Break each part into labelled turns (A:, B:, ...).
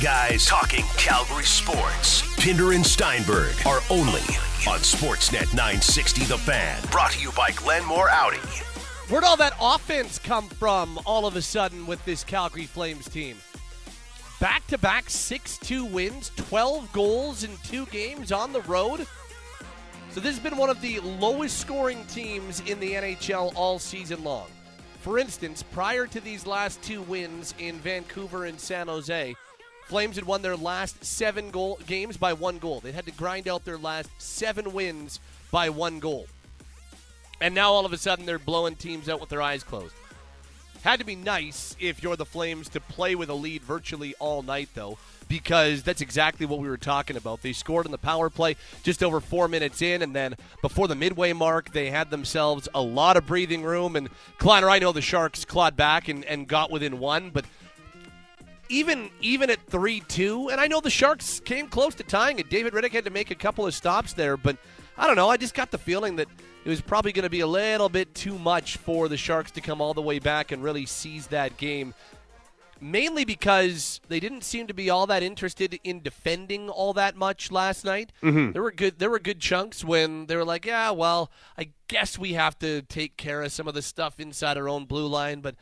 A: guys talking Calgary sports. Pinder and Steinberg are only on Sportsnet 960 The Fan. Brought to you by Glenmore Audi.
B: Where'd all that offense come from all of a sudden with this Calgary Flames team? Back to back 6 2 wins, 12 goals in two games on the road. So this has been one of the lowest scoring teams in the NHL all season long. For instance, prior to these last two wins in Vancouver and San Jose, Flames had won their last seven goal games by one goal. They had to grind out their last seven wins by one goal. And now all of a sudden they're blowing teams out with their eyes closed. Had to be nice if you're the Flames to play with a lead virtually all night, though, because that's exactly what we were talking about. They scored in the power play just over four minutes in, and then before the midway mark, they had themselves a lot of breathing room. And Kleiner, I know the Sharks clawed back and, and got within one, but even even at three two, and I know the Sharks came close to tying it. David Rittich had to make a couple of stops there, but I don't know. I just got the feeling that it was probably going to be a little bit too much for the Sharks to come all the way back and really seize that game. Mainly because they didn't seem to be all that interested in defending all that much last night.
C: Mm-hmm.
B: There were good there were good chunks when they were like, "Yeah, well, I guess we have to take care of some of the stuff inside our own blue line, but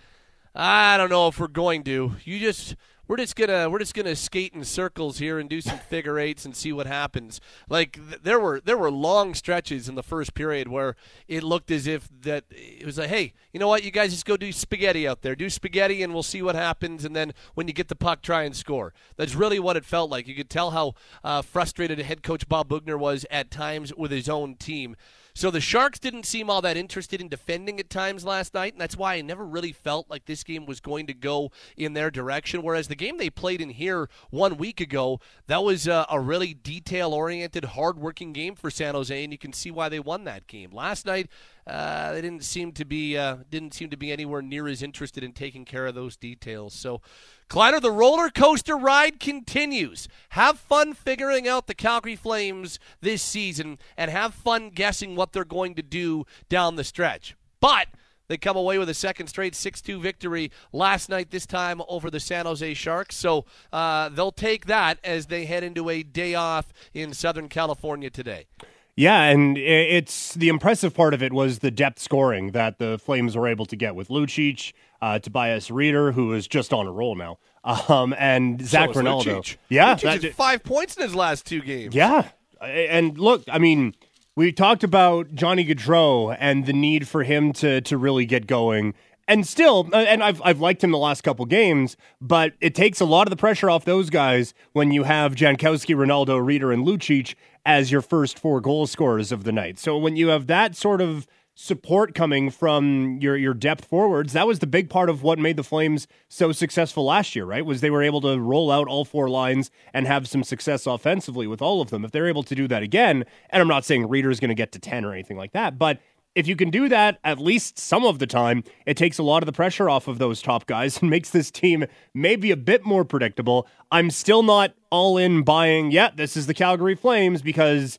B: I don't know if we're going to. You just we're just gonna we're just gonna skate in circles here and do some figure eights and see what happens. Like th- there were there were long stretches in the first period where it looked as if that it was like, hey, you know what, you guys just go do spaghetti out there, do spaghetti, and we'll see what happens. And then when you get the puck, try and score. That's really what it felt like. You could tell how uh, frustrated head coach Bob Boughner was at times with his own team. So the Sharks didn't seem all that interested in defending at times last night, and that's why I never really felt like this game was going to go in their direction. Whereas the game they played in here one week ago, that was a, a really detail oriented, hard working game for San Jose, and you can see why they won that game. Last night, uh, they didn't seem to be uh, didn't seem to be anywhere near as interested in taking care of those details. So, Kleiner, the roller coaster ride continues. Have fun figuring out the Calgary Flames this season, and have fun guessing what they're going to do down the stretch. But they come away with a second straight 6 2 victory last night, this time over the San Jose Sharks. So uh, they'll take that as they head into a day off in Southern California today.
C: Yeah, and it's the impressive part of it was the depth scoring that the Flames were able to get with Lucic, uh, Tobias Rieder, who is just on a roll now, um, and Zach
B: so
C: Rinaldo.
B: Lucic.
C: Yeah,
B: Lucic
C: that-
B: five points in his last two games.
C: yeah, and look, I mean, we talked about Johnny Gaudreau and the need for him to to really get going. And still, uh, and I've I've liked him the last couple games, but it takes a lot of the pressure off those guys when you have Jankowski, Rinaldo, Rieder, and Lucic as your first four goal scorers of the night. So when you have that sort of support coming from your your depth forwards, that was the big part of what made the Flames so successful last year, right? Was they were able to roll out all four lines and have some success offensively with all of them. If they're able to do that again, and I'm not saying Rieder is going to get to 10 or anything like that, but if you can do that at least some of the time, it takes a lot of the pressure off of those top guys and makes this team maybe a bit more predictable. I'm still not all in buying, yeah, this is the Calgary Flames because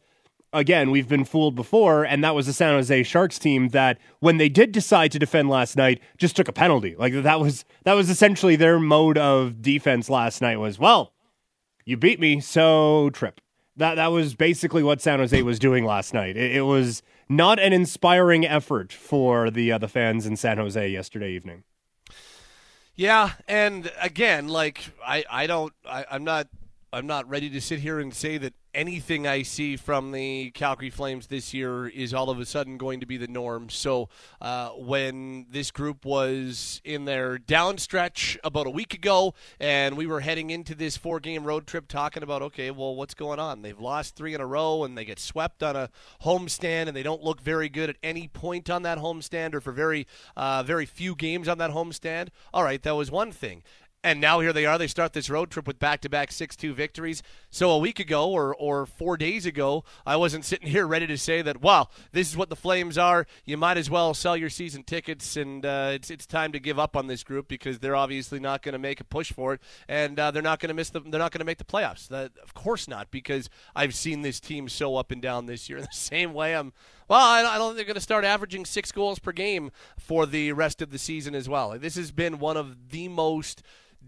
C: again, we've been fooled before, and that was the San Jose Sharks team that when they did decide to defend last night, just took a penalty. Like that was that was essentially their mode of defense last night was, well, you beat me, so trip. That that was basically what San Jose was doing last night. It, it was not an inspiring effort for the uh, the fans in San Jose yesterday evening.
B: Yeah, and again, like I, I don't, I, I'm not, I'm not ready to sit here and say that anything I see from the Calgary Flames this year is all of a sudden going to be the norm. So uh, when this group was in their down stretch about a week ago, and we were heading into this four-game road trip, talking about okay, well, what's going on? They've lost three in a row, and they get swept on a homestand, and they don't look very good at any point on that homestand, or for very, uh, very few games on that homestand. All right, that was one thing. And now here they are. They start this road trip with back-to-back 6-2 victories. So a week ago or or 4 days ago, I wasn't sitting here ready to say that, wow, this is what the Flames are. You might as well sell your season tickets and uh, it's it's time to give up on this group because they're obviously not going to make a push for it and uh, they're not going to miss the they're not going to make the playoffs. That, of course not because I've seen this team so up and down this year. In the same way I'm Well, I don't think they're going to start averaging six goals per game for the rest of the season as well. This has been one of the most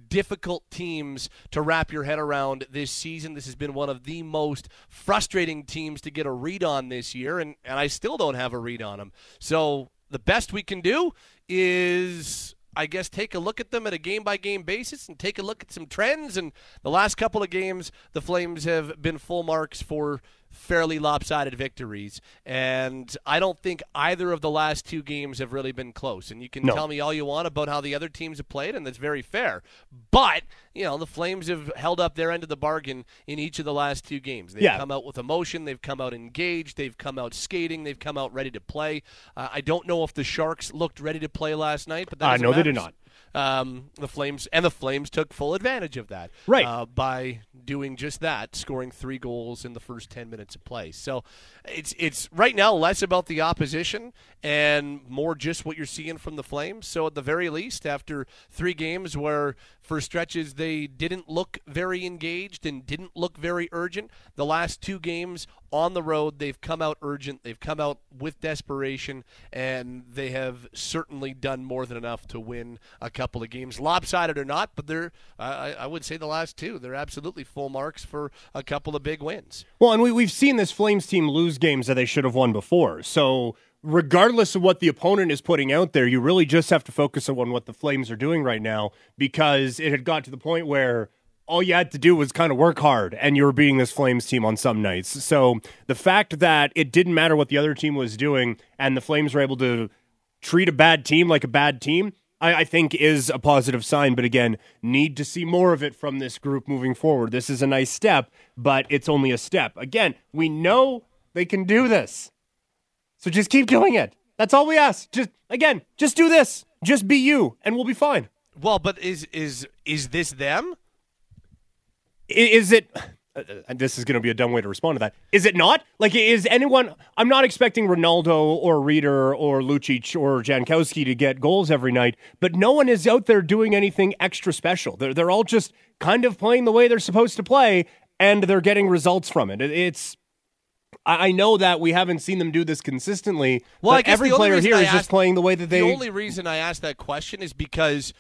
B: difficult teams to wrap your head around this season. This has been one of the most frustrating teams to get a read on this year, and, and I still don't have a read on them. So the best we can do is I guess take a look at them at a game by game basis and take a look at some trends. And the last couple of games, the Flames have been full marks for fairly lopsided victories. And I don't think either of the last two games have really been close. And you can
C: No.
B: tell me all you want about how the other teams have played, and that's very fair. But, you know, the Flames have held up their end of the bargain in each of the last two games. They've
C: Yeah.
B: come out with emotion, they've come out engaged, they've come out skating, they've come out ready to play. Uh, I don't know if the Sharks looked ready to play last night, but that
C: Uh, they did
B: matter. Um, the Flames and the Flames took full advantage of that,
C: Right.
B: Uh, by doing just that, scoring three goals in the first ten minutes of play. So it's it's right now less about the opposition and more just what you're seeing from the Flames. So at the very least, after three games where for stretches they didn't look very engaged and didn't look very urgent, the last two games on the road they've come out urgent, they've come out with desperation, and they have certainly done more than enough to win a couple of games, lopsided or not. But they're I, I would say the last two they're absolutely full marks for a couple of big wins.
C: Well, and we, we've seen this Flames team lose games that they should have won before. So, regardless of what the opponent is putting out there, you really just have to focus on what the Flames are doing right now because it had got to the point where all you had to do was kind of work hard and you were beating this Flames team on some nights. So, the fact that it didn't matter what the other team was doing and the Flames were able to treat a bad team like a bad team, I, I think is a positive sign. But again, need to see more of it from this group moving forward. This is a nice step, but it's only a step. Again, we know they can do this. So just keep doing it. That's all we ask. Just again, just do this. Just be you, and we'll be fine.
B: Well, but is is is this them?
C: Is it? uh, And this is going to be a dumb way to respond to that. Is it not? Like, is anyone? I'm not expecting Rinaldo or Rieder or Lucic or Jankowski to get goals every night, but no one is out there doing anything extra special. They're they're all just kind of playing the way they're supposed to play, and they're getting results from it. It- It's. I I know that we haven't seen them do this consistently.
B: Well,
C: every player here
B: I
C: is just playing the way that they.
B: The only reason I asked that question is because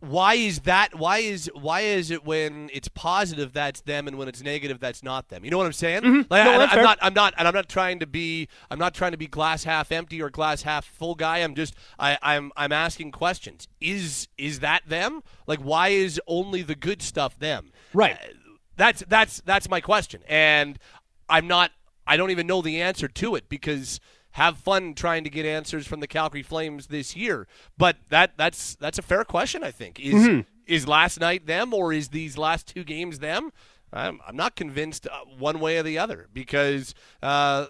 B: why is that? Why is why is it when it's positive that's them and when it's negative that's not them? You know what I'm saying?
C: Mm-hmm. No,
B: I, am not. I'm not. And I'm not trying to be. I'm not trying to be glass half empty or glass half full guy. I'm just. I, I'm. I'm asking questions. Is is that them? Like, why is only the good stuff them?
C: Right.
B: Uh, That's that's that's my question, and I'm not. I don't even know the answer to it because have fun trying to get answers from the Calgary Flames this year. But that that's that's a fair question. I think is
C: Mm-hmm.
B: is last night them or is these last two games them? I'm, I'm not convinced uh, one way or the other because uh,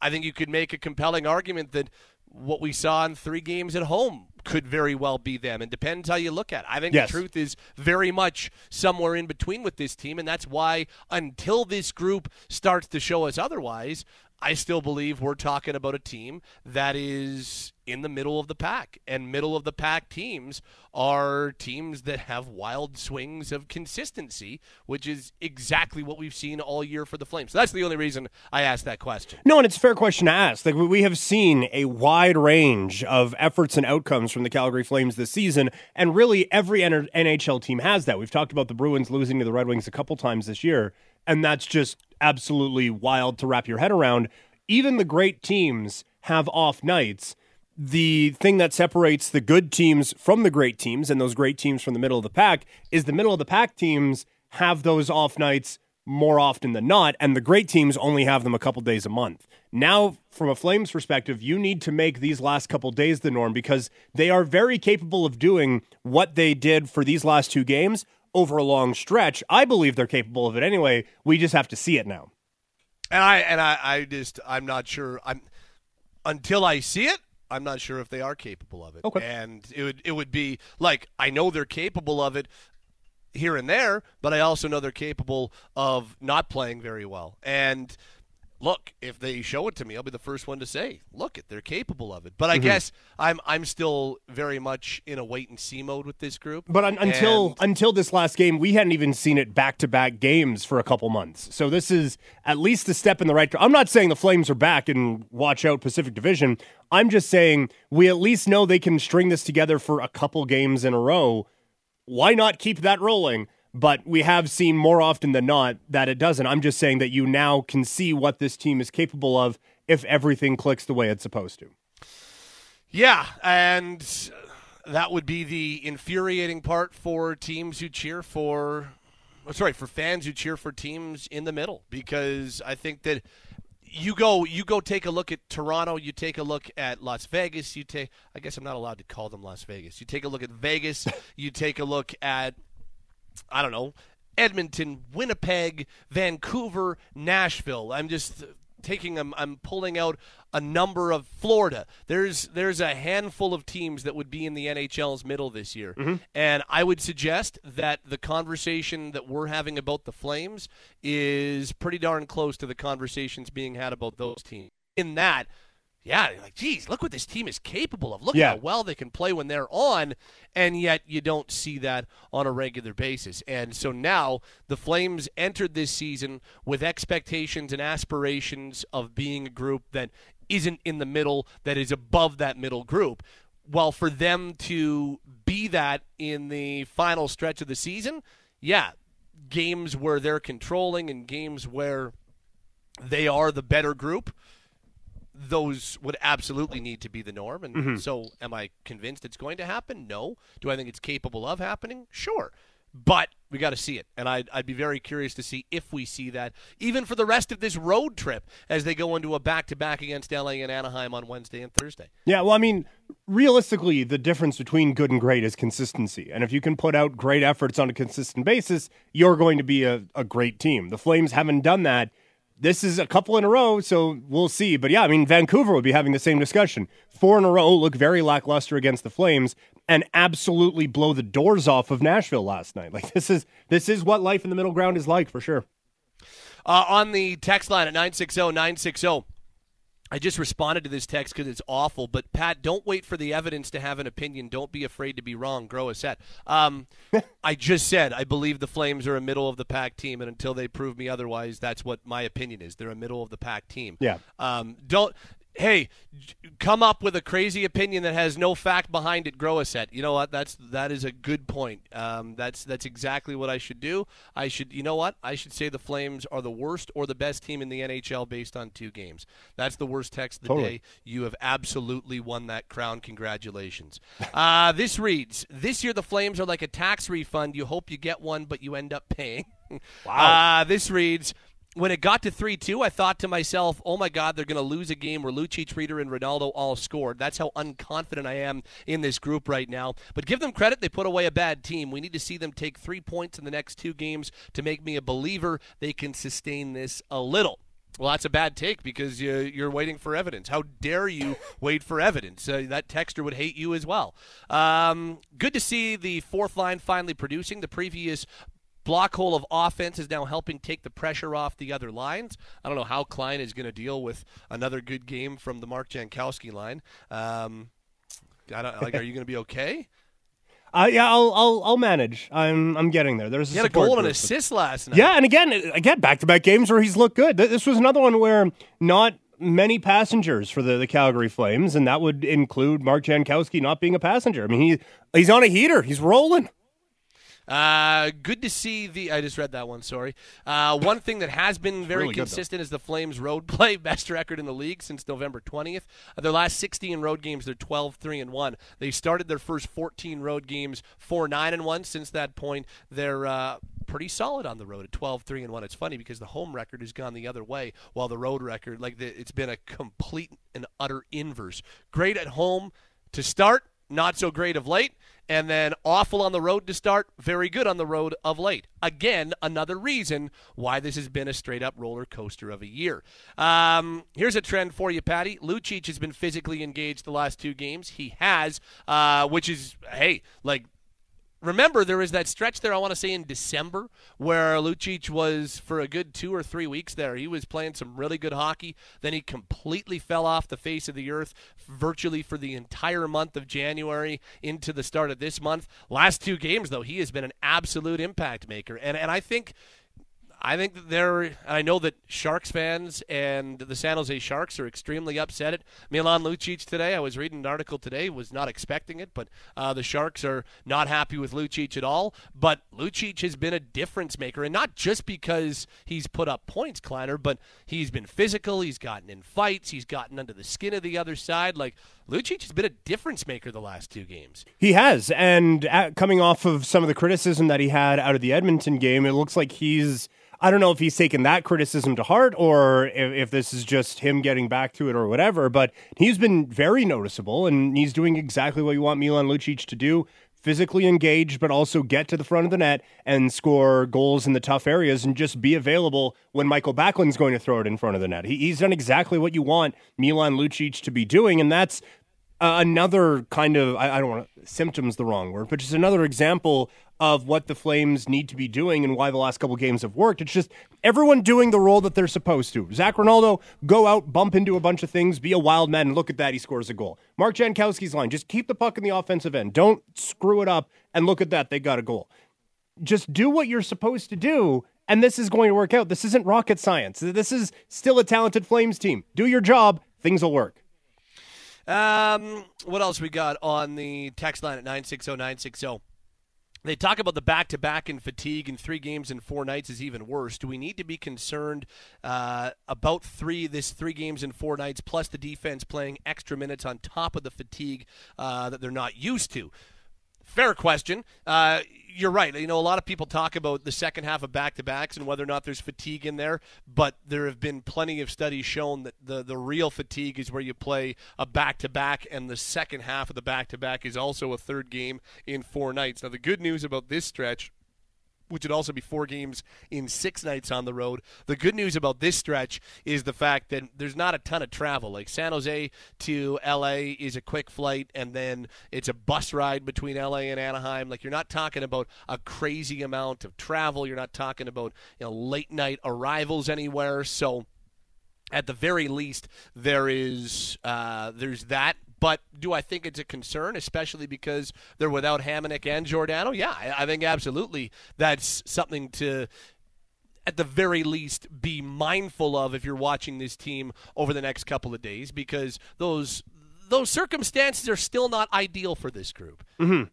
B: I think you could make a compelling argument that what we saw in three games at home could very well be them. and depends how you look at it. I think
C: Yes.
B: the truth is very much somewhere in between with this team, and that's why until this group starts to show us otherwise, I still believe we're talking about a team that is in the middle of the pack. And middle of the pack teams are teams that have wild swings of consistency, which is exactly what we've seen all year for the Flames. So that's the only reason I asked that question.
C: No, and it's a fair question to ask. Like we- we have seen a wide range of efforts and outcomes from the Calgary Flames this season, and really every NHL team has that. We've talked about the Bruins losing to the Red Wings a couple times this year, and that's just absolutely wild to wrap your head around. Even the great teams have off nights. The thing that separates the good teams from the great teams and those great teams from the middle of the pack is the middle of the pack teams have those off nights more often than not, and the great teams only have them a couple days a month. Now, from a Flames perspective, you need to make these last couple days the norm because they are very capable of doing what they did for these last two games over a long stretch. I believe they're capable of it anyway. We just have to see it now.
B: And I and I, I just I'm not sure. I'm until I see it. I'm not sure if they are capable of it.
C: Okay.
B: And it would it would be like I know they're capable of it here and there, but I also know they're capable of not playing very well. And look, if they show it to me, I'll be the first one to say, look, it they're capable of it. But I mm-hmm. guess I'm I'm still very much in a wait and see mode with this group.
C: But un- until and... until this last game, we hadn't even seen it back to back games for a couple months. So this is at least a step in the right. direction. I'm not saying the Flames are back and watch out Pacific Division. I'm just saying we at least know they can string this together for a couple games in a row. Why not keep that rolling? But we have seen more often than not that it doesn't. I'm just saying that you now can see what this team is capable of if everything clicks the way it's supposed to.
B: Yeah, and that would be the infuriating part for teams who cheer for oh, sorry, for fans who cheer for teams in the middle because I think that you go you go take a look at Toronto, you take a look at Las Vegas, you take I guess I'm not allowed to call them Las Vegas. You take a look at Vegas, you take a look at I don't know, Edmonton, Winnipeg, Vancouver, Nashville. I'm just taking I'm, I'm pulling out a number of Florida. There's there's a handful of teams that would be in the NHL's middle this year. Mm-hmm. And I would suggest that the conversation that we're having about the Flames is pretty darn close to the conversations being had about those teams. In that yeah, like, geez, look what this team is capable of. Look yeah. how well they can play when they're on, and yet you don't see that on a regular basis. And so now the Flames entered this season with expectations and aspirations of being a group that isn't in the middle, that is above that middle group. Well, for them to be that in the final stretch of the season, yeah, games where they're controlling and games where they are the better group – those would absolutely need to be the norm. And mm-hmm. so, am I convinced it's going to happen? No. Do I think it's capable of happening? Sure. But we got to see it. And I'd, I'd be very curious to see if we see that, even for the rest of this road trip as they go into a back to back against LA and Anaheim on Wednesday and Thursday.
C: Yeah, well, I mean, realistically, the difference between good and great is consistency. And if you can put out great efforts on a consistent basis, you're going to be a, a great team. The Flames haven't done that this is a couple in a row, so we'll see. But yeah, I mean, Vancouver would be having the same discussion. Four in a row look very lackluster against the Flames, and absolutely blow the doors off of Nashville last night. Like this is this is what life in the middle ground is like for sure.
B: Uh, on the text line at 960 960 I just responded to this text because it's awful. But Pat, don't wait for the evidence to have an opinion. Don't be afraid to be wrong. Grow a set. Um, I just said I believe the Flames are a middle of the pack team, and until they prove me otherwise, that's what my opinion is. They're a middle of the pack team.
C: Yeah.
B: Um, don't hey, come up with a crazy opinion that has no fact behind it. Grow a set. You know what? That's that is a good point. Um, that's that's exactly what I should do. I should. You know what? I should say the Flames are the worst or the best team in the NHL based on two games. That's the worst text of the totally. day. You have absolutely won that crown. Congratulations. uh, this reads: This year the Flames are like a tax refund. You hope you get one, but you end up paying.
C: Wow.
B: Uh, this reads when it got to 3 2, I thought to myself, oh my God, they're going to lose a game where Lucic, Rieder, and Rinaldo all scored. That's how unconfident I am in this group right now. But give them credit, they put away a bad team. We need to see them take three points in the next two games to make me a believer they can sustain this a little. Well, that's a bad take because you, are waiting for evidence. How dare you wait for evidence? Uh, that texter would hate you as well. Um, good to see the fourth line finally producing. The previous block hole of offense is now helping take the pressure off the other lines. I don't know how Klein is going to deal with another good game from the Mark Jankowski line. Um, I don't, like, are you going to be okay?
C: Uh, yeah, I'll, I'll I'll manage. I'm I'm getting there. There's
B: he had a goal and assist last night.
C: Yeah, and again, again, back to back games where he's looked good. This was another one where not many passengers for the, the Calgary Flames, and that would include Mark Jankowski not being a passenger. I mean, he he's on a heater. He's rolling.
B: Uh, good to see the. I just read that one. Sorry. Uh, one thing that has been very really consistent is the Flames' road play, best record in the league since November 20th. Uh, their last 16 road games, they're 12 3 and 1. They started their first 14 road games 4 9 and 1. Since that point, they're uh, pretty solid on the road at 12 3 and 1. It's funny because the home record has gone the other way, while the road record, like the, it's been a complete and utter inverse. Great at home to start, not so great of late and then awful on the road to start, very good on the road of late. Again, another reason why this has been a straight up roller coaster of a year. Um, here's a trend for you, Patty. Lucic has been physically engaged the last two games. He has, uh, which is, hey, like remember there was that stretch there I want to say in December where Lucic was for a good 2 or 3 weeks there. He was playing some really good hockey, then he completely fell off the face of the earth virtually for the entire month of January into the start of this month. Last two games though, he has been an absolute impact maker. And and I think I think that they're. I know that Sharks fans and the San Jose Sharks are extremely upset at Milan Lucic today. I was reading an article today, was not expecting it, but uh, the Sharks are not happy with Lucic at all. But Lucic has been a difference maker, and not just because he's put up points, Kleiner, but he's been physical. He's gotten in fights. He's gotten under the skin of the other side. Like Lucic has been a difference maker the last two games.
C: He has, and at, coming off of some of the criticism that he had out of the Edmonton game, it looks like he's I don't know if he's taken that criticism to heart or if, if, this is just him getting back to it or whatever, but he's been very noticeable and he's doing exactly what you want Milan Lucic to do physically engaged, but also get to the front of the net and score goals in the tough areas and just be available when Michael Backlund's going to throw it in front of the net. He, he's done exactly what you want Milan Lucic to be doing, and that's uh, another kind of I, I don't want symptoms the wrong word, but just another example of what the Flames need to be doing and why the last couple games have worked. It's just everyone doing the role that they're supposed to. Zach Rinaldo go out, bump into a bunch of things, be a wild man, and look at that, he scores a goal. Mark Jankowski's line, just keep the puck in the offensive end. Don't screw it up, and look at that, they got a goal. Just do what you're supposed to do, and this is going to work out. This isn't rocket science. This is still a talented Flames team. Do your job, things will work.
B: Um, what else we got on the text line at 960 960? They talk about the back to back and fatigue, and three games in four nights is even worse. Do we need to be concerned uh, about three this three games in four nights, plus the defense playing extra minutes on top of the fatigue uh, that they're not used to? Fair question. Uh, you're right. You know, a lot of people talk about the second half of back to backs and whether or not there's fatigue in there, but there have been plenty of studies shown that the, the real fatigue is where you play a back to back, and the second half of the back to back is also a third game in four nights. Now, the good news about this stretch which would also be four games in six nights on the road. The good news about this stretch is the fact that there's not a ton of travel. Like San Jose to LA is a quick flight, and then it's a bus ride between LA and Anaheim. Like you're not talking about a crazy amount of travel. You're not talking about you know late night arrivals anywhere. So at the very least, there is uh, there's that but do I think it's a concern, especially because they're without Hamonic and Giordano? Yeah, I, I think absolutely that's something to at the very least be mindful of if you're watching this team over the next couple of days because those those circumstances are still not ideal for this group.
C: Mm-hmm.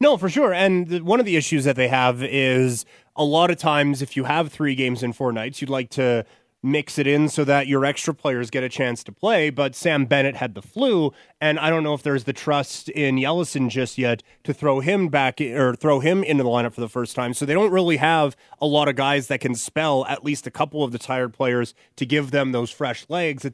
C: No, for sure. And the, one of the issues that they have is a lot of times if you have three games in four nights, you'd like to mix it in so that your extra players get a chance to play. But Sam Bennett had the flu, and I don't know if there's the trust in Yelesin just yet to throw him back or throw him into the lineup for the first time. So they don't really have a lot of guys that can spell at least a couple of the tired players to give them those fresh legs.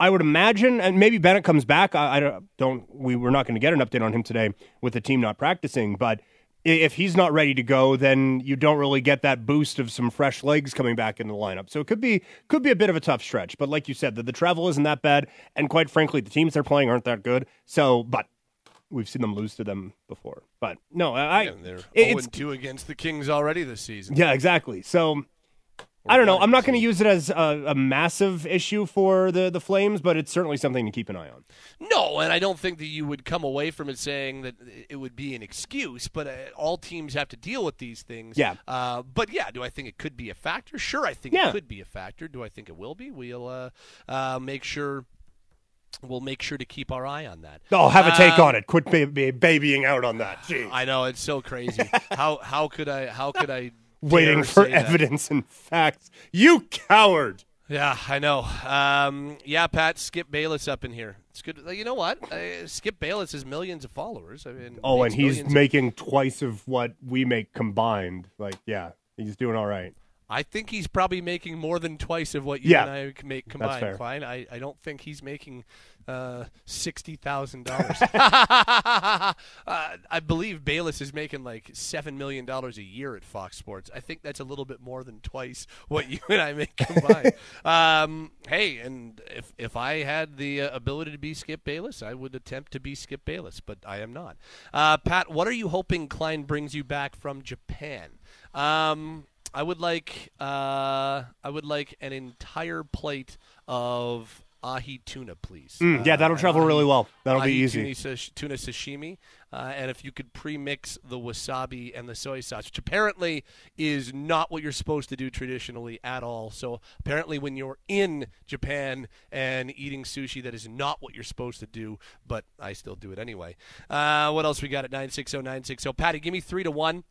C: I would imagine, and maybe Bennett comes back. I, I don't. We we're not going to get an update on him today with the team not practicing, but if he's not ready to go, then you don't really get that boost of some fresh legs coming back in the lineup. So it could be could be a bit of a tough stretch. But like you said, the, the travel isn't that bad, and quite frankly, the teams they're playing aren't that good. So, but we've seen them lose to them before. But no, I
B: yeah, they're oh it's, 0 2 against the Kings already this season.
C: Yeah, exactly. So I don't know. I'm not going to use it as a, a, massive issue for the, the Flames, but it's certainly something to keep an eye on.
B: No, and I don't think that you would come away from it saying that it would be an excuse, but uh, all teams have to deal with these things.
C: Yeah.
B: Uh, but yeah, do I think it could be a factor? Sure, I think yeah. it could be a factor. Do I think it will be? We'll uh, uh make sure we'll make sure to keep our eye on that.
C: Oh, have a take um, on it. Quit babying out on that. Jeez.
B: I know it's so crazy. how how could I how could I
C: waiting for evidence that. and facts. You coward.
B: Yeah, I know. Um, yeah, Pat, Skip Bayless up in here. It's good. You know what? Uh, Skip Bayless has millions of followers. I mean,
C: oh, and he's making of... twice of what we make combined. Like, yeah, he's doing all right.
B: I think he's probably making more than twice of what you
C: Yeah.
B: and I make combined. Klein. I, I don't think he's making uh, sixty thousand dollars. uh, I believe Bayless is making like seven million dollars a year at Fox Sports. I think that's a little bit more than twice what you and I make combined. um, hey, and if if I had the uh, ability to be Skip Bayless, I would attempt to be Skip Bayless, but I am not. Uh, Pat, what are you hoping Klein brings you back from Japan? Um, I would like uh, I would like an entire plate of ahi tuna, please.
C: Mm, yeah,
B: Uh,
C: that'll
B: an
C: travel
B: ahi-
C: really well. That'll be easy.
B: Tuna, tuna sashimi, uh, and if you could pre-mix the wasabi and the soy sauce, which apparently is not what you're supposed to do traditionally at all. So apparently, when you're in Japan and eating sushi, that is not what you're supposed to do. But I still do it anyway. Uh, what else we got at nine six zero nine six zero? Patty, give me three to one.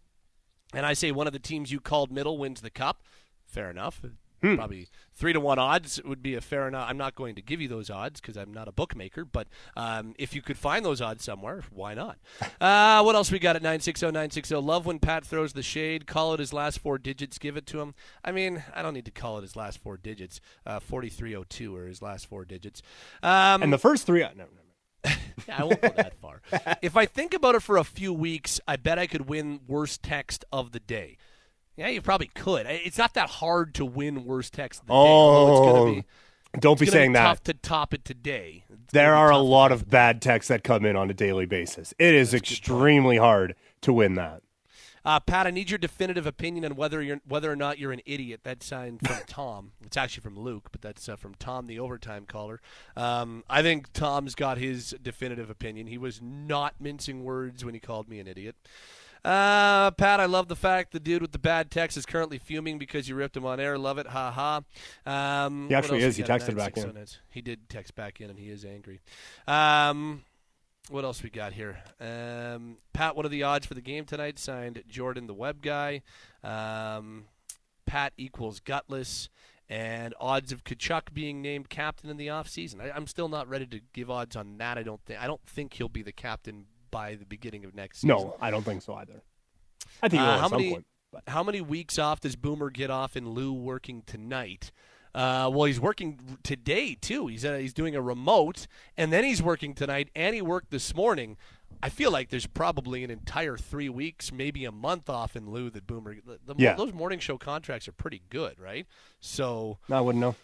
B: And I say one of the teams you called middle wins the cup. Fair enough. Probably three to one odds would be a fair enough. I'm not going to give you those odds because I'm not a bookmaker. But um, if you could find those odds somewhere, why not? Uh, what else we got at nine six zero nine six zero? Love when Pat throws the shade. Call it his last four digits. Give it to him. I mean, I don't need to call it his last four digits. Uh, Forty three oh two are his last four digits. Um,
C: and the first three, no, no, no.
B: yeah, I won't go that far. if I think about it for a few weeks, I bet I could win worst text of the day. Yeah, you probably could. It's not that hard to win worst text of the day. it's
C: Oh,
B: gonna be,
C: don't be saying
B: be
C: that.
B: tough to top it today. It's
C: There are a lot of bad texts that come in on a daily basis. It is extremely hard to win that.
B: Uh, Pat, I need your definitive opinion on whether you're whether or not you're an idiot. That signed from Tom. It's actually from Luke, but that's uh, from Tom, the overtime caller. Um, I think Tom's got his definitive opinion. He was not mincing words when he called me an idiot. Uh, Pat, I love the fact the dude with the bad text is currently fuming because you ripped him on air. Love it, ha ha. Um,
C: He actually is. He texted back in.
B: 960. He did text back in, and he is angry. Um, what else we got here? Um, Pat, what are the odds for the game tonight? Signed Jordan, the web guy. Um, Pat equals gutless. And odds of Tkachuk being named captain in the offseason. I, I'm still not ready to give odds on that. I don't think. I don't think he'll be the captain by the beginning of next season.
C: No, I don't think so either. I think
B: Uh,
C: at
B: how
C: some
B: many
C: point.
B: How many weeks off does Boomer get off in lieu working tonight? Uh, well, he's working today too. He's uh, he's doing a remote, and then he's working tonight, and he worked this morning. I feel like there's probably an entire three weeks, maybe a month off in lieu that Boomer. The, the,
C: Yeah.
B: those morning show contracts are pretty good, right? So
C: no, I wouldn't know.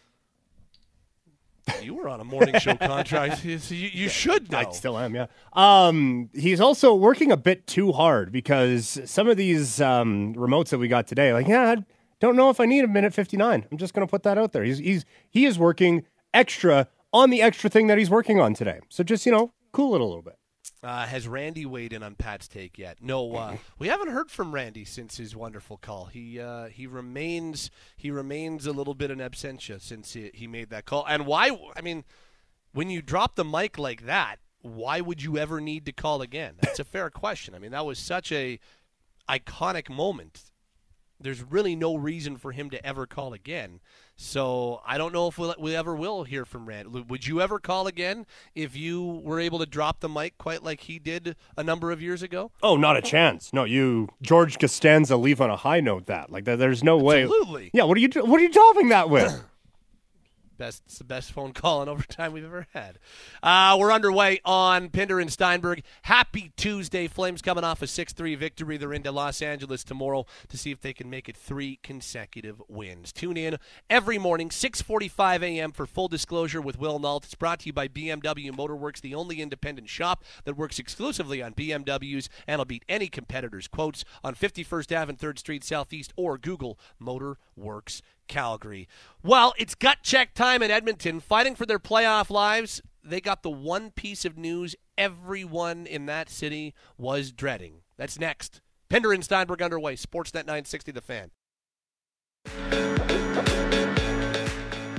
B: You were on a morning show contract, so you, you should know.
C: I still am, yeah. Um, he's also working a bit too hard because some of these um, remotes that we got today, like, yeah, I don't know if I need a minute fifty nine. I'm just going to put that out there. He's he's he is working extra on the extra thing that he's working on today. So just you know, cool it a little bit.
B: Uh, has Randy weighed in on Pat's take yet? No, uh, we haven't heard from Randy since his wonderful call. He uh, he remains he remains a little bit in absentia since he, he made that call. And why? I mean, when you drop the mic like that, why would you ever need to call again? That's a fair question. I mean, that was such a iconic moment. There's really no reason for him to ever call again. So I don't know if we'll, we ever will hear from Randy. Would you ever call again if you were able to drop the mic quite like he did a number of years ago?
C: Oh, not a oh. chance. No, you George Costanza leave on a high note. That like that, there's no way.
B: Absolutely.
C: Yeah. What are you do- What are you topping that with?
B: Best, it's the best phone call in overtime we've ever had. Uh, we're underway on Pinder and Steinberg. Happy Tuesday. Flames coming off a 6 3 victory. They're into Los Angeles tomorrow to see if they can make it three consecutive wins. Tune in every morning, 6.45 a.m. for full disclosure with Will Nault. It's brought to you by BMW Motorworks, the only independent shop that works exclusively on BMWs and will beat any competitor's quotes on 51st Ave and 3rd Street Southeast or Google Motorworks Calgary. Well, it's gut check time in Edmonton, fighting for their playoff lives. They got the one piece of news everyone in that city was dreading. That's next. Pinder and Steinberg underway. Sportsnet 960, the fan.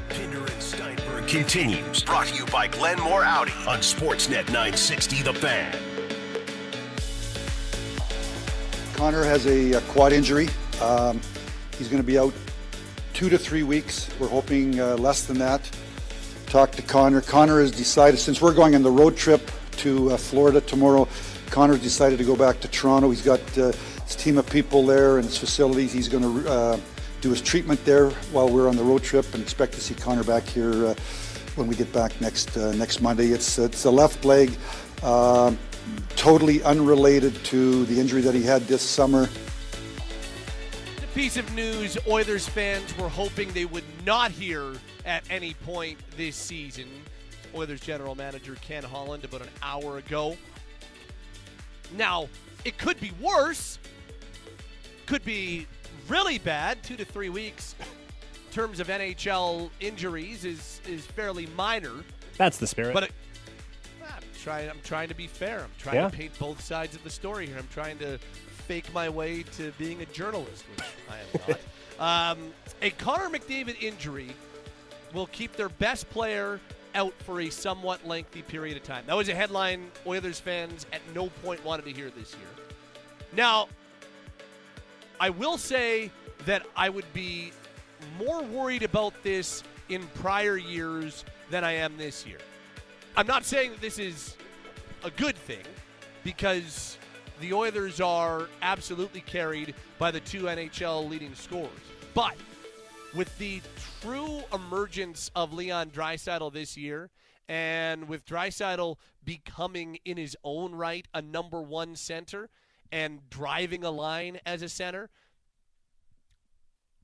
A: Pinder and Steinberg continues. Brought to you by Glenmore Audi on Sportsnet 960 The Fan.
D: Connor has a, a quad injury. Um, he's going to be out two to three weeks. We're hoping uh, less than that. Talked to Connor. Connor has decided, since we're going on the road trip to uh, Florida tomorrow, Connor's decided to go back to Toronto. He's got uh, his team of people there and his facilities. He's going to uh, do his treatment there while we're on the road trip, and expect to see Connor back here uh, when we get back next uh, next Monday. It's it's a left leg, uh, totally unrelated to the injury that he had this summer.
B: Piece of news Oilers fans were hoping they would not hear at any point this season. Oilers general manager Ken Holland about an hour ago. Now, it could be worse. Could be really bad. Two to three weeks in terms of NHL injuries is is fairly minor.
C: That's the spirit.
B: But it, I'm trying. I'm trying to be fair. I'm trying
C: Yeah.
B: to paint both sides of the story here. I'm trying to fake my way to being a journalist, which I am not. um, a Connor McDavid injury will keep their best player out for a somewhat lengthy period of time. That was a headline Oilers fans at no point wanted to hear this year. Now, I will say that I would be more worried about this in prior years than I am this year. I'm not saying that this is a good thing because the Oilers are absolutely carried by the two NHL leading scorers. But with the true emergence of Leon Draisaitl this year, and with Draisaitl becoming in his own right a number one center and driving a line as a center,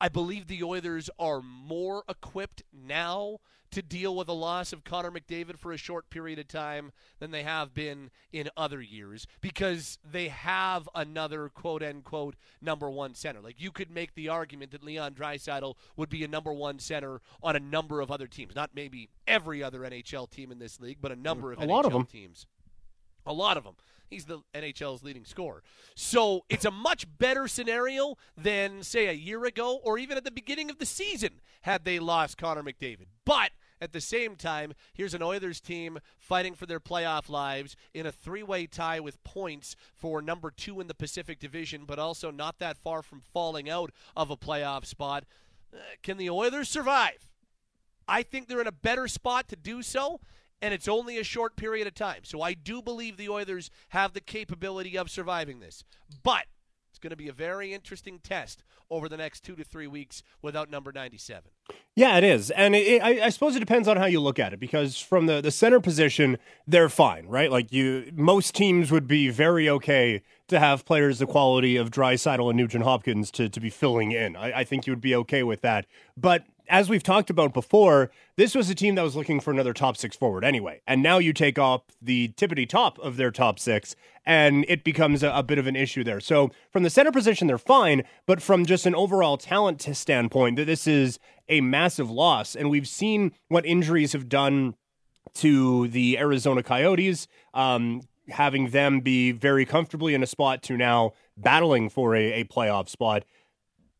B: I believe the Oilers are more equipped now to deal with the loss of Connor McDavid for a short period of time than they have been in other years because they have another quote unquote number one center. Like you could make the argument that Leon Draisaitl would be a number one center on a number of other teams, not maybe every other NHL team in this league, but a number mm, of
C: A
B: NHL
C: lot of 'em.
B: teams. A lot of them. He's the NHL's leading scorer. So it's a much better scenario than, say, a year ago or even at the beginning of the season had they lost Connor McDavid. But at the same time, here's an Oilers team fighting for their playoff lives in a three way tie with points for number two in the Pacific Division, but also not that far from falling out of a playoff spot. Uh, can the Oilers survive? I think they're in a better spot to do so, and it's only a short period of time. So I do believe the Oilers have the capability of surviving this. But it's going to be a very interesting test over the next two to three weeks without number 97.
C: Yeah, it is, and it, I, I suppose it depends on how you look at it. Because from the the center position, they're fine, right? Like you, most teams would be very okay to have players the quality of Draisaitl and Nugent Hopkins to to be filling in. I, I think you would be okay with that. But as we've talked about before, this was a team that was looking for another top six forward anyway, and now you take off the tippity top of their top six, and it becomes a, a bit of an issue there. So from the center position, they're fine, but from just an overall talent standpoint, that this is a massive loss, and we've seen what injuries have done to the Arizona Coyotes, um, having them be very comfortably in a spot to now battling for a, a playoff spot.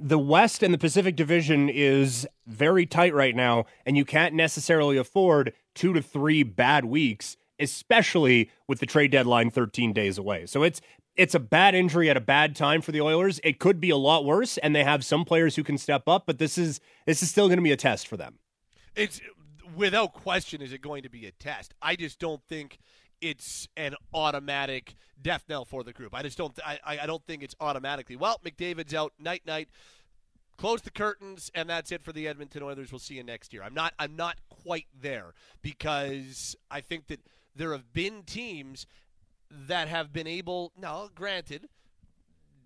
C: The West and the Pacific Division is very tight right now, and you can't necessarily afford two to three bad weeks, especially with the trade deadline 13 days away. So it's it's a bad injury at a bad time for the Oilers. It could be a lot worse, and they have some players who can step up, but this is this is still going to be a test for them.
B: It's without question is it going to be a test. I just don't think it's an automatic death knell for the group. I just don't. I, I don't think it's automatically. Well, McDavid's out. Night night. Close the curtains, and that's it for the Edmonton Oilers. We'll see you next year. I'm not. I'm not quite there because I think that there have been teams that have been able. Now, granted,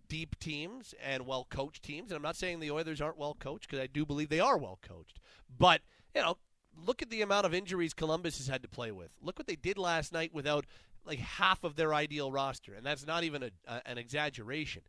B: deep teams and well coached teams. And I'm not saying the Oilers aren't well coached because I do believe they are well coached. But, you know, look at the amount of injuries Columbus has had to play with. Look what they did last night without like half of their ideal roster. And that's not even a, an exaggeration.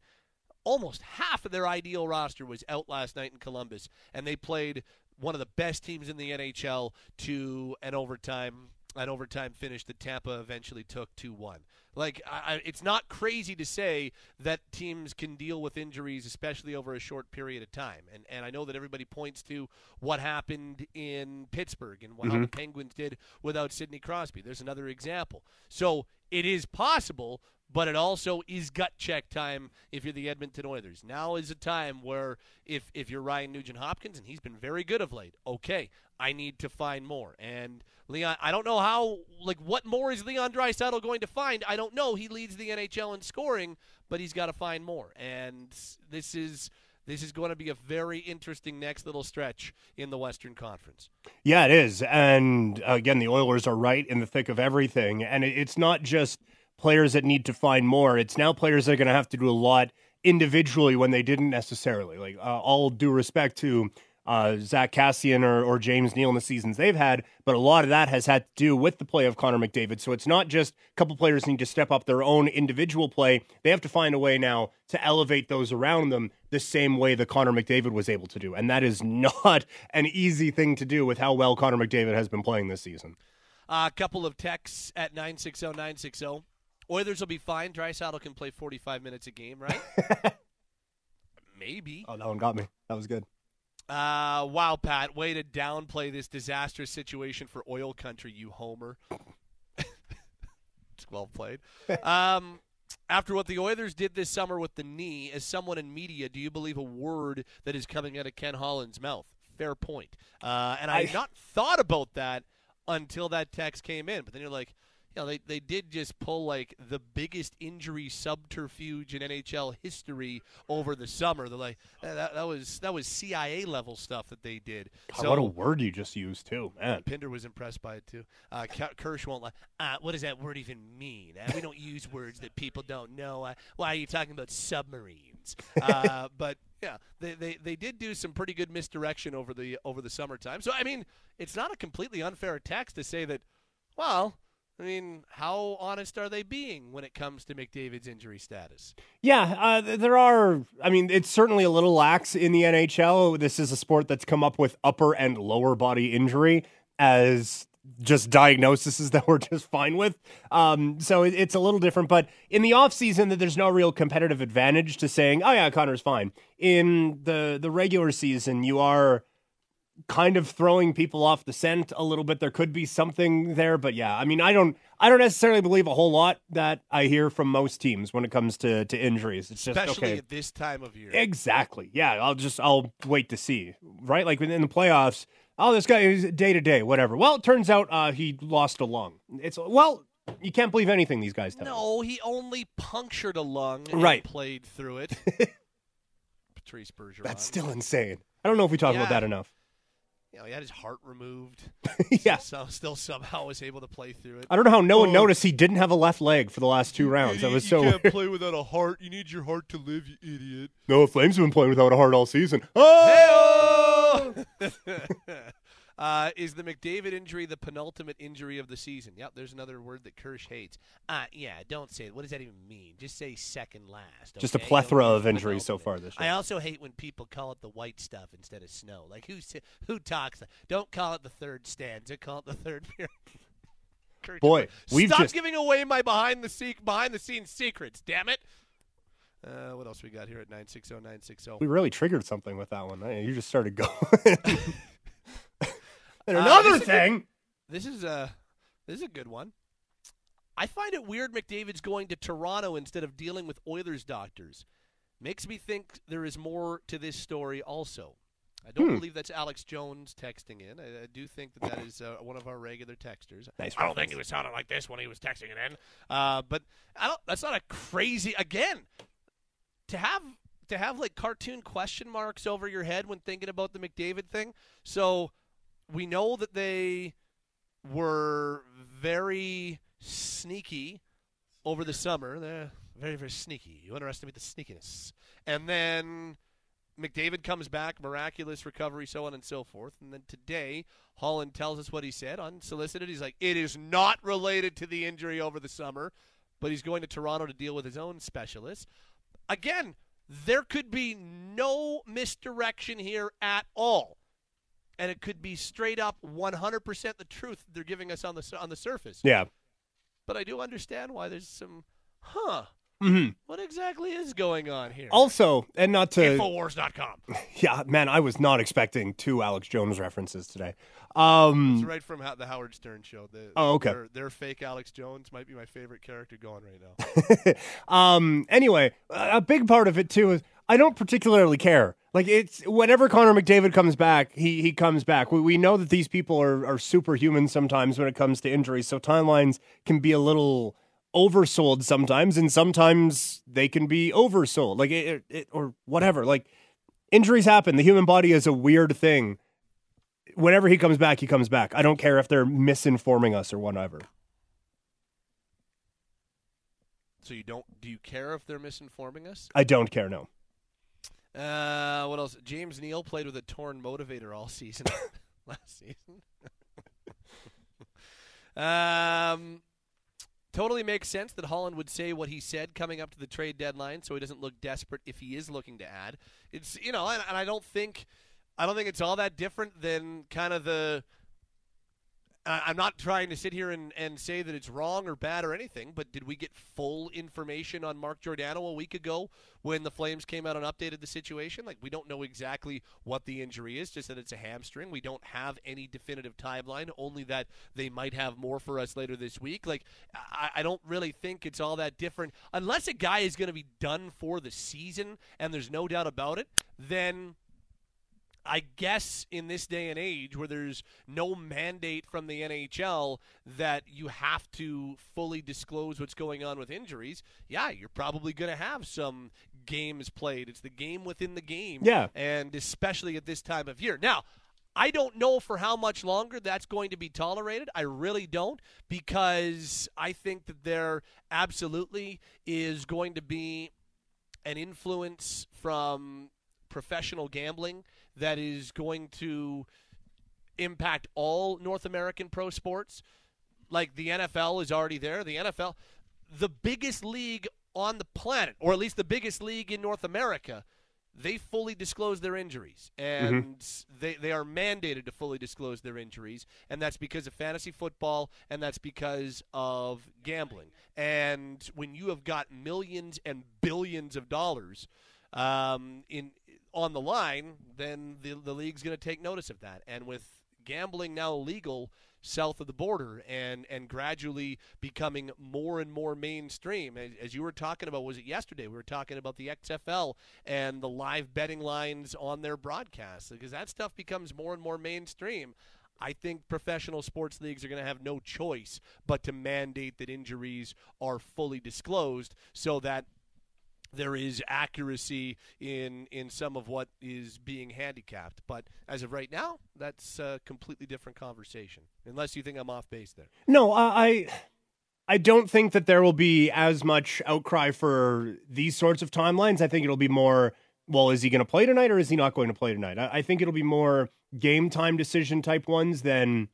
B: Almost half of their ideal roster was out last night in Columbus, and they played one of the best teams in the NHL to an overtime an overtime finish that Tampa eventually took 2 1. Like, I, it's not crazy to say that teams can deal with injuries, especially over a short period of time. And, and I know that everybody points to what happened in Pittsburgh and how mm-hmm. the Penguins did without Sidney Crosby. There's another example. So it is possible, but it also is gut check time if you're the Edmonton Oilers. Now is a time where if if you're Ryan Nugent Hopkins and he's been very good of late, okay, I need to find more. And Leon, I don't know how like what more is Leon Draisaitl going to find? I don't know. He leads the NHL in scoring, but he's got to find more. And this is this is going to be a very interesting next little stretch in the Western Conference.
C: Yeah, it is. And again, the Oilers are right in the thick of everything. And it's not just players that need to find more, it's now players that are going to have to do a lot individually when they didn't necessarily. Like, uh, all due respect to uh, Zack Kassian or, or James Neal in the seasons they've had, but a lot of that has had to do with the play of Connor McDavid. So it's not just a couple players need to step up their own individual play. They have to find a way now to elevate those around them the same way that Connor McDavid was able to do. And that is not an easy thing to do with how well Connor McDavid has been playing this season.
B: A couple of texts at 960 960. Oilers will be fine. Draisaitl can play 45 minutes a game, right? Maybe.
C: Oh, that one got me. That was good.
B: Uh, wow, Pat, way to downplay this disastrous situation for oil country, you homer. it's well played. Um, after what the Oilers did this summer with the knee, as someone in media, do you believe a word that is coming out of Ken Holland's mouth? Fair point. Uh, and I had not thought about that until that text came in. But then you're like, you know, they, they did just pull like the biggest injury subterfuge in NHL history over the summer. They're like that, that was that was CIA level stuff that they did.
C: God, so, what a word you just used too, man.
B: Pinder was impressed by it too. Uh, Kirsch won't like. Uh, what does that word even mean? Uh, we don't use words that people don't know. Uh, why are you talking about submarines? Uh, but yeah, they, they they did do some pretty good misdirection over the over the summertime. So I mean, it's not a completely unfair text to say that. Well, I mean, how honest are they being when it comes to McDavid's injury status?
C: Yeah, uh, there are. I mean, it's certainly a little lax in the NHL. This is a sport that's come up with upper and lower body injury as just diagnoses that we're just fine with. Um, so it, it's a little different. But in the offseason, that there's no real competitive advantage to saying, oh, yeah, Connor's fine. In the, the regular season, you are kind of throwing people off the scent a little bit. There could be something there, but yeah, I mean, I don't, I don't necessarily believe a whole lot that I hear from most teams when it comes to to injuries. It's
B: just
C: especially
B: okay. at this time of year.
C: Exactly. Yeah, I'll just I'll wait to see. Right, like in the playoffs. Oh, this guy is day to day, whatever. Well, it turns out uh, he lost a lung. It's well, you can't believe anything these guys tell.
B: No, he only punctured a lung.
C: right,
B: played through it. Patrice Bergeron.
C: That's still insane. I don't know if we talk yeah. about that enough
B: you know, he had his heart removed.
C: yeah.
B: So, still somehow was able to play through it.
C: I don't know how no one oh. noticed he didn't have a left leg for the last two rounds.
B: that
C: was
B: you
C: so.
B: You can't
C: weird.
B: play without a heart. You need your heart to live, you idiot.
C: No, Flames have been playing without a heart all season. Oh!
B: Uh, is the McDavid injury the penultimate injury of the season? Yep, there's another word that Kirsch hates. Uh, yeah, don't say it. What does that even mean? Just say second last. Okay?
C: Just a plethora of injuries so far this year.
B: I also hate when people call it the white stuff instead of snow. Like who who talks? Don't call it the third stanza. Call it the third period.
C: Boy, we've
B: stop
C: just...
B: giving away my behind the se- behind the scenes secrets. Damn it. Uh, what else we got here at 960 960?
C: We really triggered something with that one. You just started going. And uh, another uh, this thing.
B: Is this is a this is a good one. I find it weird McDavid's going to Toronto instead of dealing with Oilers doctors. Makes me think there is more to this story also. I don't hmm. believe that's Alex Jones texting in. I, I do think that that is uh, one of our regular texters.
C: Nice
B: I don't think he was sounding like this when he was texting it in. Uh, but I don't. That's not a crazy. Again, to have to have like cartoon question marks over your head when thinking about the McDavid thing. So we know that they were very sneaky over the summer. They're very, very sneaky. You underestimate the sneakiness. And then McDavid comes back, miraculous recovery, so on and so forth. And then today, Holland tells us what he said unsolicited. He's like, it is not related to the injury over the summer, but he's going to Toronto to deal with his own specialist. Again, there could be no misdirection here at all and it could be straight up 100% the truth they're giving us on the on the surface.
C: Yeah.
B: But I do understand why there's some, huh?
C: Mm-hmm.
B: What exactly is going on here?
C: Also, and not to
B: Infowars.com.
C: Yeah, man, I was not expecting two Alex Jones references today. Um,
B: it's right from the Howard Stern show. The,
C: oh, okay.
B: Their, their, fake Alex Jones might be my favorite character going right
C: now. um, anyway, a big part of it too is I don't particularly care. Like it's whenever Connor McDavid comes back, he he comes back. We we know that these people are are superhuman sometimes when it comes to injuries. So timelines can be a little oversold sometimes, and sometimes they can be oversold. Like it, it or whatever. Like injuries happen. The human body is a weird thing. Whenever he comes back, he comes back. I don't care if they're misinforming us or whatever.
B: So you don't? Do you care if they're misinforming us?
C: I don't care. No.
B: Uh, what else? James Neal played with a torn motivator all season last season. um, totally makes sense that Holland would say what he said coming up to the trade deadline, so he doesn't look desperate if he is looking to add. It's you know, and, and I don't think, I don't think it's all that different than kind of the. I'm not trying to sit here and, and say that it's wrong or bad or anything, but did we get full information on Mark Giordano a week ago when the Flames came out and updated the situation? Like, we don't know exactly what the injury is, just that it's a hamstring. We don't have any definitive timeline, only that they might have more for us later this week. Like, I, I don't really think it's all that different. Unless a guy is going to be done for the season, and there's no doubt about it, then. I guess in this day and age where there's no mandate from the NHL that you have to fully disclose what's going on with injuries, yeah, you're probably going to have some games played. It's the game within the game.
C: Yeah.
B: And especially at this time of year. Now, I don't know for how much longer that's going to be tolerated. I really don't because I think that there absolutely is going to be an influence from professional gambling that is going to impact all North American pro sports. Like the NFL is already there. The NFL, the biggest league on the planet, or at least the biggest league in North America, they fully disclose their injuries. And they, they are mandated to fully disclose their injuries. And that's because of fantasy football, and that's because of gambling. And when you have got millions and billions of dollars um, in on the line, then the the league's going to take notice of that. And with gambling now legal south of the border and and gradually becoming more and more mainstream as, as you were talking about was it yesterday we were talking about the XFL and the live betting lines on their broadcasts because that stuff becomes more and more mainstream I think professional sports leagues are going to have no choice but to mandate that injuries are fully disclosed so that there is accuracy in in some of what is being handicapped. But as of right now, that's a completely different conversation. Unless you think I'm off base there.
C: No, I, I don't think that there will be as much outcry for these sorts of timelines. I think it'll be more. Well, is he going to play tonight or is he not going to play tonight? I, I think it'll be more game time decision type ones than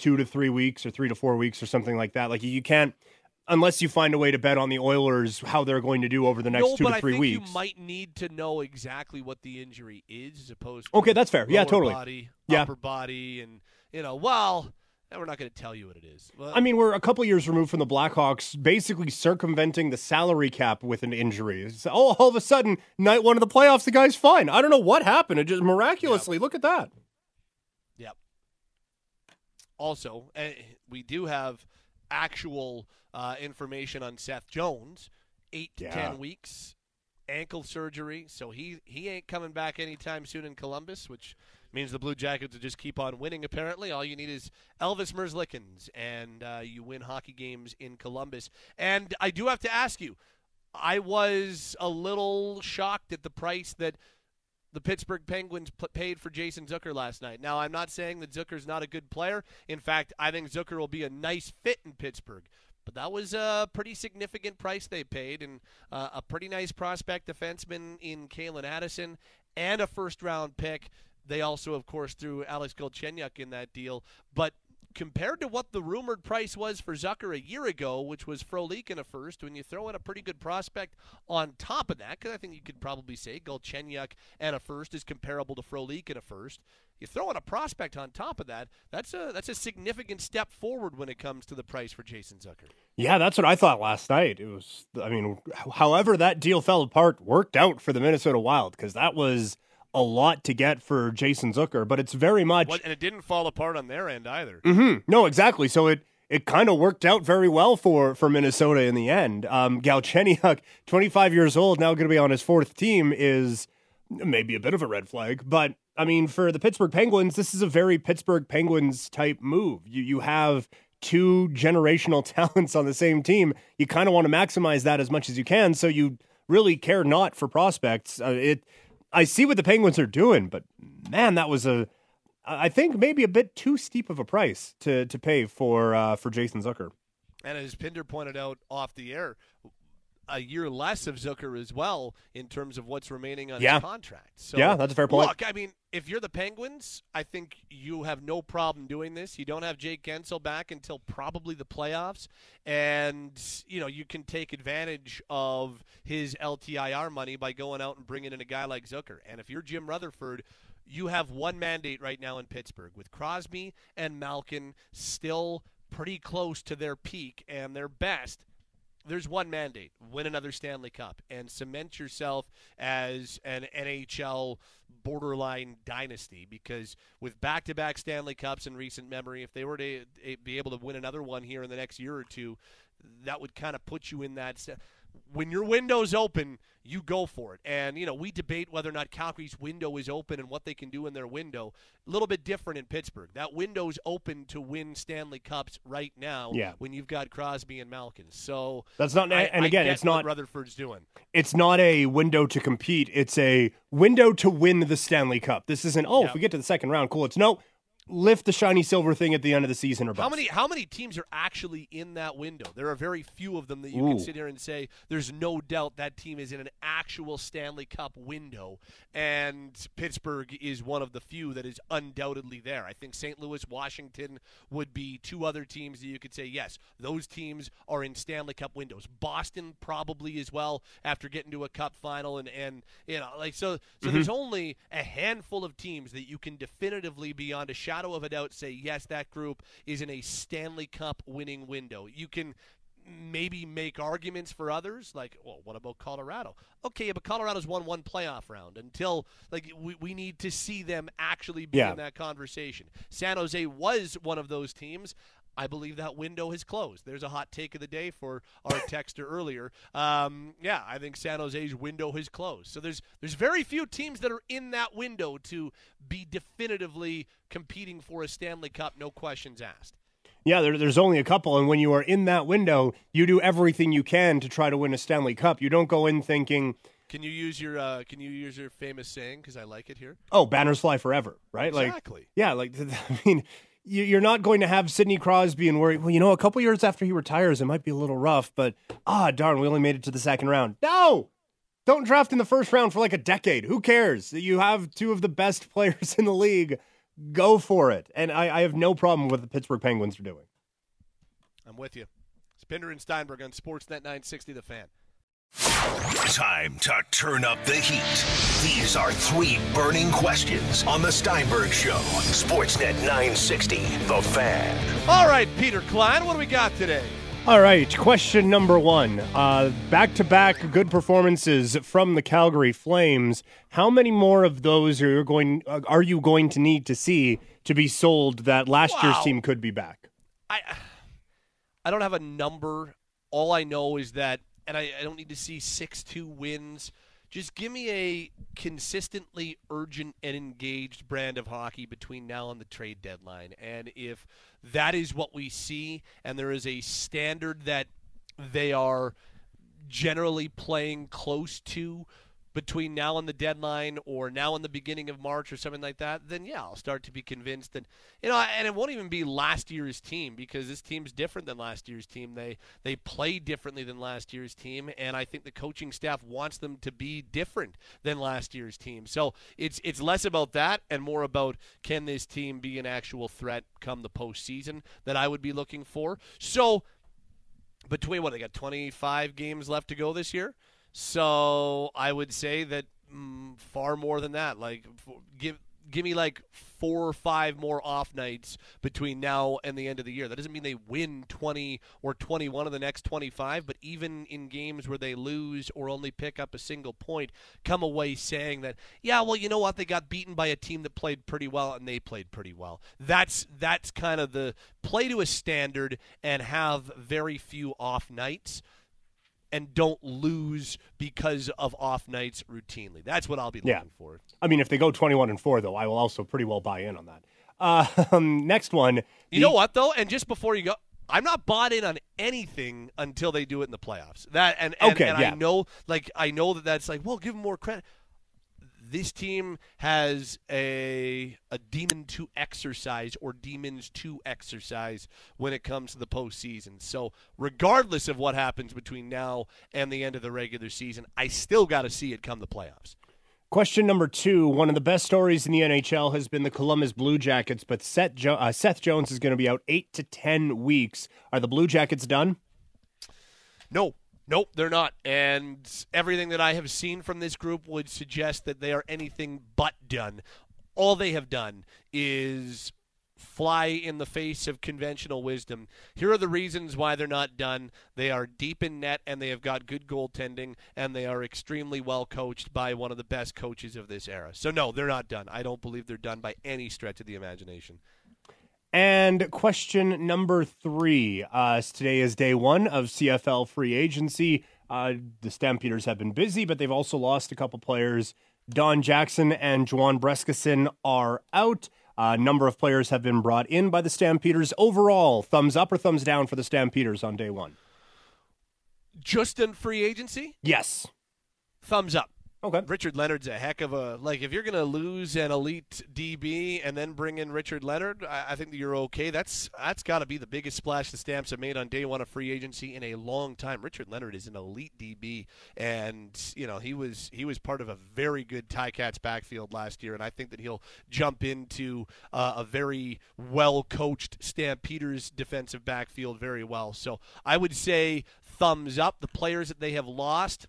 C: two to three weeks or three to four weeks or something like that. Like you can't unless you find a way to bet on the Oilers how they're going to do over the next
B: no,
C: two to three
B: I think
C: weeks.
B: you might need to know exactly what the injury is, as opposed. to
C: Okay, that's fair. Yeah, totally.
B: Body,
C: Yeah.
B: upper body, and you know, well, And we're not going to tell you what it is. Well,
C: I mean, we're a couple years removed from the Blackhawks basically circumventing the salary cap with an injury. It's, oh, all of a sudden, night one of the playoffs, the guy's fine. I don't know what happened. It just miraculously, look at that.
B: Yep. Also, eh, we do have actual uh, information on Seth Jones. Eight to
C: Yeah.
B: ten weeks, ankle surgery, so he he ain't coming back anytime soon in Columbus, which means the Blue Jackets will just keep on winning. Apparently, all you need is Elvis Merzlikins, and uh, you win hockey games in Columbus. And I do have to ask you, I was a little shocked at the price that the Pittsburgh Penguins p- paid for Jason Zucker last night. Now, I'm not saying that Zucker's not a good player. In fact, I think Zucker will be a nice fit in Pittsburgh. But that was a pretty significant price they paid, and uh, a pretty nice prospect defenseman in Calen Addison, and a first round pick. They also, of course, threw Alex Galchenyuk in that deal. But compared to what the rumored price was for Zucker a year ago, which was Frolik in a first, when you throw in a pretty good prospect on top of that, because I think you could probably say Galchenyuk and a first is comparable to Frolik in a first. You throw in a prospect on top of that, that's a that's a significant step forward when it comes to the price for Jason Zucker.
C: Yeah, that's what I thought last night. It was, I mean, however that deal fell apart worked out for the Minnesota Wild because that was a lot to get for Jason Zucker, but it's very much.
B: What, and it didn't fall apart on their end either.
C: hmm No, exactly. So it it kind of worked out very well for for Minnesota in the end. Um, Galchenyuk, 25 years old, now going to be on his fourth team, is maybe a bit of a red flag. But I mean, for the Pittsburgh Penguins, this is a very Pittsburgh Penguins type move. You you have two generational talents on the same team. You kind of want to maximize that as much as you can. So you really care not for prospects. Uh, it I see what the Penguins are doing, but man, that was a I think maybe a bit too steep of a price to to pay for uh, for Jason Zucker.
B: And as Pinder pointed out off the air, a year less of Zucker as well in terms of what's remaining on
C: Yeah.
B: his contract. So
C: Yeah, that's a fair point.
B: Look, I mean, if you're the Penguins, I think you have no problem doing this. You don't have Jake Guentzel back until probably the playoffs, and you know you can take advantage of his LTIR money by going out and bringing in a guy like Zucker. And if you're Jim Rutherford. You have one mandate right now in Pittsburgh with Crosby and Malkin still pretty close to their peak and their best there's one mandate win another Stanley Cup and cement yourself as an NHL borderline dynasty because with back to back Stanley Cups in recent memory, if they were to eh, be able to win another one here in the next year or two, that would kind of put you in that. st- When your window's open, you go for it. And, you know, we debate whether or not Calgary's window is open and what they can do in their window. A little bit different in Pittsburgh. That window's open to win Stanley Cups right now
C: Yeah.
B: when you've got Crosby and Malkin. So
C: That's not-
B: I-
C: and again, it's
B: what
C: not-
B: Rutherford's doing.
C: It's not a window to compete. It's a window to win the Stanley Cup. This isn't. Oh,
B: Yeah.
C: if we get to the second round, cool. It's no. Lift the shiny silver thing at the end of the season or bust.
B: How many how many teams are actually in that window? There are very few of them that you
C: Ooh.
B: can sit here and say there's no doubt that team is in an actual Stanley Cup window, and Pittsburgh is one of the few that is undoubtedly there. I think St. Louis, Washington would be two other teams that you could say yes, those teams are in Stanley Cup windows. Boston probably as well after getting to a Cup final, and and you know like so so mm-hmm. there's only a handful of teams that you can definitively be beyond a shadow of a doubt say yes that group is in a Stanley Cup winning window. You can maybe make arguments for others like well what about Colorado? Okay, but Colorado's won one playoff round until like we, we need to see them actually be
C: Yeah.
B: in that conversation. San Jose was one of those teams. I believe that window has closed. There's a hot take of the day for our texter earlier. Um, yeah, I think San Jose's window has closed. So there's there's very few teams that are in that window to be definitively competing for a Stanley Cup, no questions asked.
C: Yeah, there, there's only a couple, and when you are in that window, you do everything you can to try to win a Stanley Cup. You don't go in thinking,
B: Can you use your uh, Can you use your famous saying? Because I like it here.
C: "Oh, banners fly forever," right?
B: Exactly.
C: Like, yeah, like I mean, you're not going to have Sidney Crosby and worry. Well, you know, a couple years after he retires, it might be a little rough, but ah, darn, we only made it to the second round. No, don't draft in the first round for like a decade. Who cares? You have two of the best players in the league. Go for it, and I, I have no problem with the Pittsburgh Penguins are doing.
B: I'm with you. Spinner and Steinberg on Sportsnet 960 The Fan.
A: Time to turn up the heat. These are three burning questions on the Steinberg Show. Sportsnet 960, The Fan.
B: All right, Peter Klein, what do we got today?
C: All right, question number one. Back to back good performances from the Calgary Flames. How many more of those are you going uh, are you going to need to see to be sold that last year's team could be back?
B: I I don't have a number. All I know is that, and I, I don't need to see six two wins. Just give me a consistently urgent and engaged brand of hockey between now and the trade deadline. And if that is what we see, and there is a standard that they are generally playing close to between now and the deadline or now and the beginning of March or something like that, then yeah, I'll start to be convinced that you know, and it won't even be last year's team because this team's different than last year's team. They they play differently than last year's team, and I think the coaching staff wants them to be different than last year's team. So it's it's less about that and more about can this team be an actual threat come the postseason that I would be looking for. So between what they got 25 games left to go this year so i would say that mm, far more than that like give give me like four or five more off nights between now and the end of the year. That doesn't mean they win 20 or 21 of the next 25 but even in games where they lose or only pick up a single point come away saying that yeah well you know what? They got beaten by a team that played pretty well and they played pretty well. That's that's kind of the play to a standard and have very few off nights and don't lose because of off nights routinely. That's what I'll be looking
C: Yeah.
B: for.
C: I mean, if they go 21 and 4 though, I will also pretty well buy in on that. Uh, um, next one.
B: You
C: the-
B: know what though? And just before you go, I'm not bought in on anything until they do it in the playoffs. That and and,
C: Okay,
B: and
C: yeah.
B: I know like I know that that's like well, give them more credit. This team has a a demon to exercise or demons to exercise when it comes to the postseason. So regardless of what happens between now and the end of the regular season, I still got to see it come the playoffs.
C: Question number two. One of the best stories in the NHL has been the Columbus Blue Jackets, but Seth, jo- uh, Seth Jones is going to be out eight to 10 weeks. Are the Blue Jackets done?
B: No, nope, they're not. And everything that I have seen from this group would suggest that they are anything but done. All they have done is fly in the face of conventional wisdom. Here are the reasons why they're not done. They are deep in net and they have got good goaltending and they are extremely well coached by one of the best coaches of this era. So no, they're not done. I don't believe they're done by any stretch of the imagination.
C: And question number three. Uh, today is day one of CFL free agency. Uh, the Stampeders have been busy, but they've also lost a couple players. Don Jackson and Juwan Brescacin are out. A number of players have been brought in by the Stampeders. Overall, thumbs up or thumbs down for the Stampeders on day one?
B: Just in free agency?
C: Yes.
B: Thumbs up.
C: Okay.
B: Richard Leonard's a heck of a like. If you're going to lose an elite DB and then bring in Richard Leonard, I, I think that you're okay. That's that's got to be the biggest splash the Stamps have made on day one of free agency in a long time. Richard Leonard is an elite DB, and you know he was he was part of a very good Ty Cats backfield last year, and I think that he'll jump into uh, a very well coached Stampeders defensive backfield very well. So I would say thumbs up. The players that they have lost.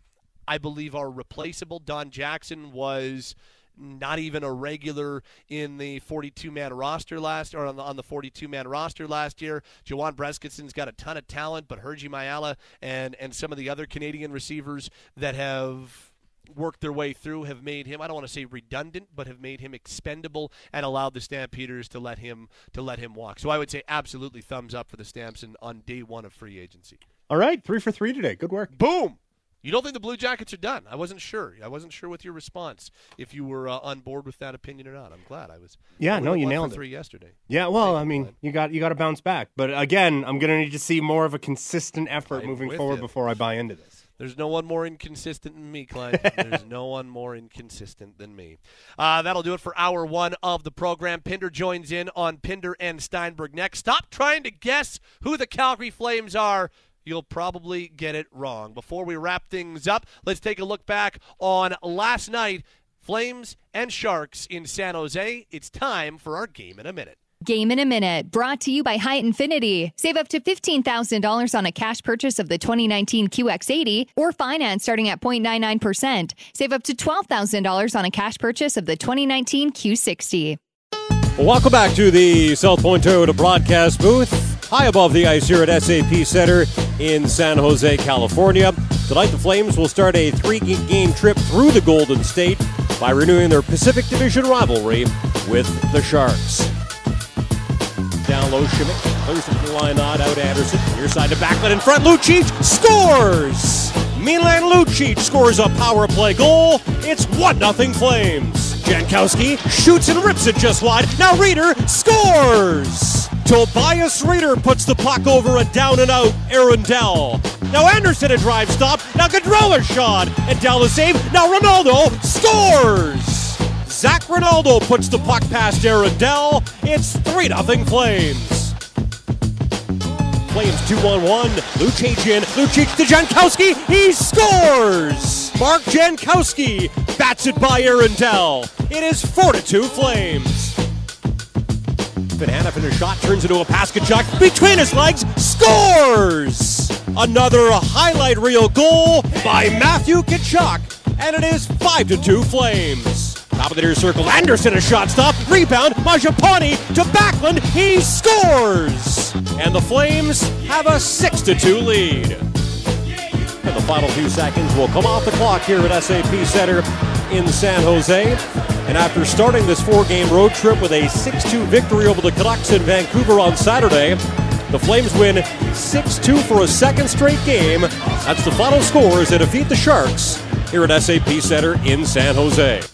B: I believe are replaceable. Don Jackson was not even a regular in the 42 man roster last or on the, on the 42 man roster last year. Juwan Brescacin's got a ton of talent, but Hergy Mayala and and some of the other Canadian receivers that have worked their way through have made him I don't want to say redundant but have made him expendable and allowed the Stampeders to let him to let him walk. So I would say absolutely thumbs up for the Stamps on day 1 of free agency.
C: All right, 3 for 3 today. Good work.
B: Boom. You don't think the Blue Jackets are done? I wasn't sure. I wasn't sure with your response if you were uh, on board with that opinion or not. I'm glad I was.
C: Yeah,
B: I
C: no, you nailed it.
B: Three yesterday.
C: Yeah, well, I mean, you got you got to bounce back. But again, I'm going to need to see more of a consistent effort
B: I'm
C: moving forward before I buy into this.
B: There's no one more inconsistent than me, Clyde. There's no one more inconsistent than me. Uh, that'll do it for hour one of the program. Pinder joins in on Pinder and Steinberg next. Stop trying to guess who the Calgary Flames are. You'll probably get it wrong. Before we wrap things up, let's take a look back on last night. Flames and Sharks in San Jose. It's time for our game in a minute.
E: Game in a Minute, brought to you by High Infiniti. Save up to $15,000 on a cash purchase of the 2019 QX80 or finance starting at 0.99%. Save up to $12,000 on a cash purchase of the 2019 Q60.
F: Welcome back to the South Point Toyota broadcast booth, high above the ice here at SAP Center in San Jose, California. Tonight, the Flames will start a three-game trip through the Golden State by renewing their Pacific Division rivalry with the Sharks. Down low, Simek close it the line, not out Andersson. Near side to Backlund in front. Lucic scores! Milan Lucic scores a power play goal. It's 1 0 Flames. Jankowski shoots and rips it just wide. Now Rieder scores! Tobias Rieder puts the puck over a down and out Aaron Dell. Now Andersson a drive stop. Now Gaudreau shot. And Dell a save. Now Rinaldo scores! Zach Rinaldo puts the puck past Aaron Dell. It's 3 0 Flames. Flames 2 1 1. Lucic in. Lucic to Jankowski. He scores! Mark Jankowski bats it by Dell. It is 4 2 Flames. Van Hanif a shot turns into a pass. Tkachuk between his legs scores! Another highlight reel goal by Matthew Tkachuk. And it is 5 to 2 Flames. Top of the near circle. Andersson a shot stop. Rebound. Mangiapane to Backlund. He scores! And the Flames have a 6 to 2 lead. And the final few seconds will come off the clock here at SAP Center in San Jose. And after starting this four game road trip with a 6 2 victory over the Canucks in Vancouver on Saturday, the Flames win 6 2 for a second straight game. That's the final score as they defeat the Sharks here at SAP Center in San Jose.